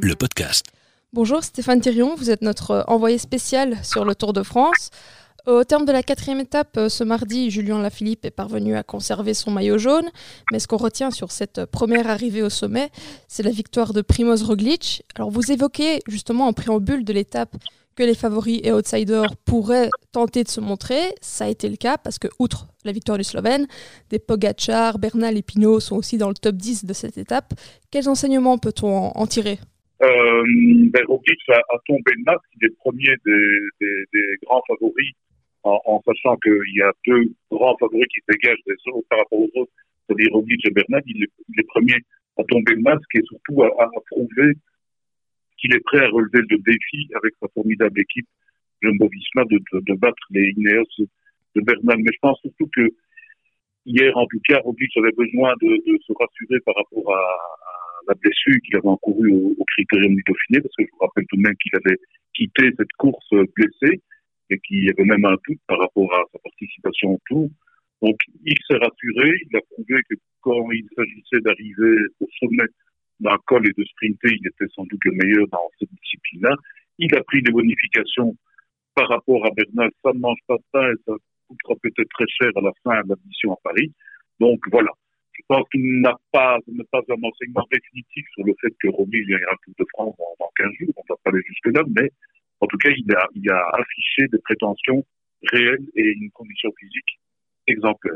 le podcast. Bonjour Stéphane Thirion, vous êtes notre envoyé spécial sur le Tour de France. Au terme de la quatrième étape, euh, ce mardi, Julien Lafilippe est parvenu à conserver son maillot jaune. Mais ce qu'on retient sur cette première arrivée au sommet, c'est la victoire de Primoz Roglic. Alors vous évoquez justement en préambule de l'étape que les favoris et outsiders pourraient tenter de se montrer. Ça a été le cas parce que, outre la victoire du Slovène, des Pogacar, Bernal et Pinot sont aussi dans le top 10 de cette étape. Quels enseignements peut-on en tirer? Euh, ben, Roglic a, tombé le masque, il est premier des, des, des grands favoris en, en sachant qu'il y a deux grands favoris qui se dégagent des autres par rapport aux autres, c'est-à-dire Roglic et Bernal, il est, il est premier à tomber le masque et surtout à, à prouver qu'il est prêt à relever le défi avec sa formidable équipe Jumbo-Visma de, de, de, battre les Ineos de Bernal. Mais je pense surtout que hier, en tout cas, Roglic avait besoin de, se rassurer par rapport à, la blessure qu'il avait encourue au, Critérium du Dauphiné, parce que je vous rappelle tout de même qu'il avait quitté cette course blessé et qu'il y avait même un doute par rapport à sa participation au Tour. Donc, il s'est rassuré, il a prouvé que quand il s'agissait d'arriver au sommet d'un col et de sprinter, il était sans doute le meilleur dans cette discipline-là. Il a pris des bonifications par rapport à Bernal, ça ne mange pas de pain et ça coûtera peut-être très cher à la fin de la mission à Paris. Donc voilà, je pense qu'il n'a pas, pas un enseignement définitif sur le fait que Romy gagnera le Tour de France dans, dans 15 jours, on ne va pas aller jusque-là, mais en tout cas, il a, il a affiché des prétentions réelles et une condition physique exemplaire.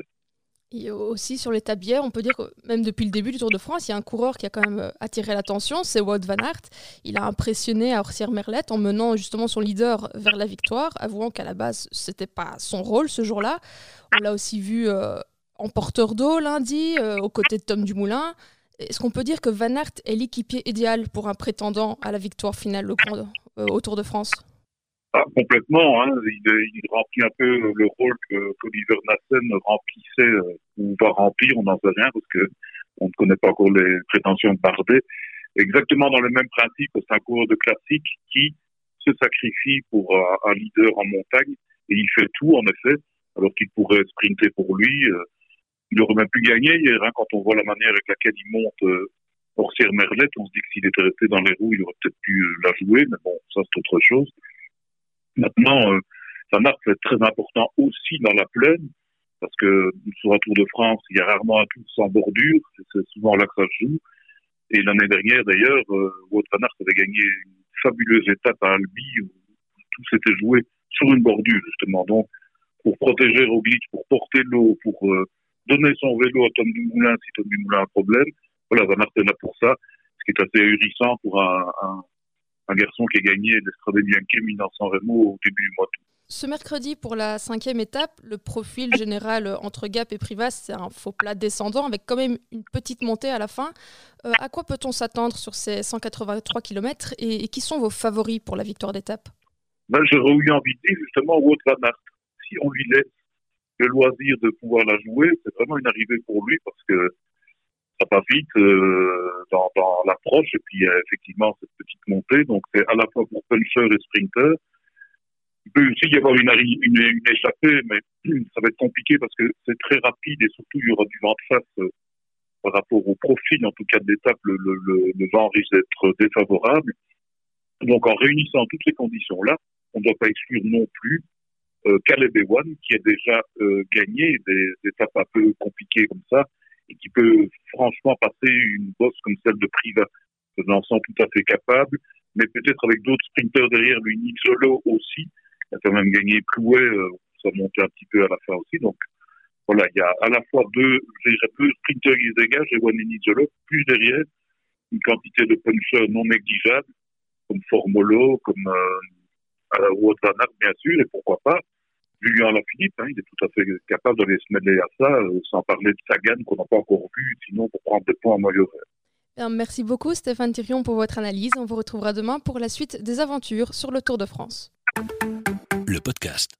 Et aussi sur l'étape d'hier, on peut dire que même depuis le début du Tour de France, il y a un coureur qui a quand même attiré l'attention, c'est Wout van Aert. Il a impressionné à Orsières-Merlette en menant justement son leader vers la victoire, avouant qu'à la base, c'était pas son rôle ce jour-là. On l'a aussi vu euh, en porteur d'eau lundi, euh, aux côtés de Tom Dumoulin. Est-ce qu'on peut dire que Van Aert est l'équipier idéal pour un prétendant à la victoire finale au, euh, au Tour de France? Ah, complètement, hein. il, il, remplit un peu le rôle que qu'Oliver Nassen remplissait euh, ou va remplir, on n'en sait rien parce que on ne connaît pas encore les prétentions de Bardet. Exactement dans le même principe, c'est un coureur de classique qui se sacrifie pour un, leader en montagne et il fait tout en effet, alors qu'il pourrait sprinter pour lui. Euh, il aurait même pu gagner hier hein, quand on voit la manière avec laquelle il monte euh, Orsière Merlette, on se dit que s'il était resté dans les roues, il aurait peut-être pu euh, la jouer, mais bon, ça c'est autre chose. Maintenant, euh, Aert c'est très important aussi dans la plaine, parce que sur un Tour de France, il y a rarement un tour sans bordure, c'est souvent là que ça se joue. Et l'année dernière, d'ailleurs, euh, Van Aert avait gagné une fabuleuse étape à Albi où tout s'était joué sur une bordure, justement. Donc, pour protéger Roglic, pour porter l'eau, pour euh, donner son vélo à Tom Dumoulin si Tom Dumoulin a un problème, voilà, Van Aert est là pour ça, ce qui est assez ahurissant pour un, un garçon qui a gagné l'Estrade Bianchi Milan-San Remo au début du mois d'août. Ce mercredi, pour la cinquième étape, le profil général entre Gap et Privas, c'est un faux plat descendant avec quand même une petite montée à la fin. Euh, à quoi peut-on s'attendre sur ces 183 km et, et, qui sont vos favoris pour la victoire d'étape? Ben, J'aurais eu envie de dire justement Wout Van Aert. Si on lui laisse le loisir de pouvoir la jouer, c'est vraiment une arrivée pour lui parce que ça passe vite euh, dans, dans l'approche et puis effectivement cette petite montée. Donc c'est à la fois pour puncher et sprinter. Il peut aussi y avoir une, une, une échappée, mais ça va être compliqué parce que c'est très rapide et surtout il y aura du vent de face euh, par rapport au profil, en tout cas de l'étape, le, le, le, vent risque d'être défavorable. Donc en réunissant toutes ces conditions-là, on ne doit pas exclure non plus euh, Caleb Ewan qui a déjà euh, gagné des, des étapes un peu compliquées comme ça et qui peut franchement passer une bosse comme celle de Priva. Je l'en sens tout à fait capable, mais peut-être avec d'autres sprinteurs derrière lui, Nick aussi, il a quand même gagné Clouet, euh, ça montait un petit peu à la fin aussi. Donc voilà, il y a à la fois deux, deux sprinteurs qui se dégagent, et Nick Zolo, plus derrière une quantité de punchers non négligeable, comme Formolo, comme euh, Aert, bien sûr, et pourquoi pas Julien Lafilippe, hein, il est tout à fait capable d'aller se mêler à ça, euh, sans parler de Sagan qu'on n'a pas encore vu, sinon pour prendre des points en maillot vert. Merci beaucoup Stéphane Thirion pour votre analyse. On vous retrouvera demain pour la suite des aventures sur le Tour de France. Le podcast.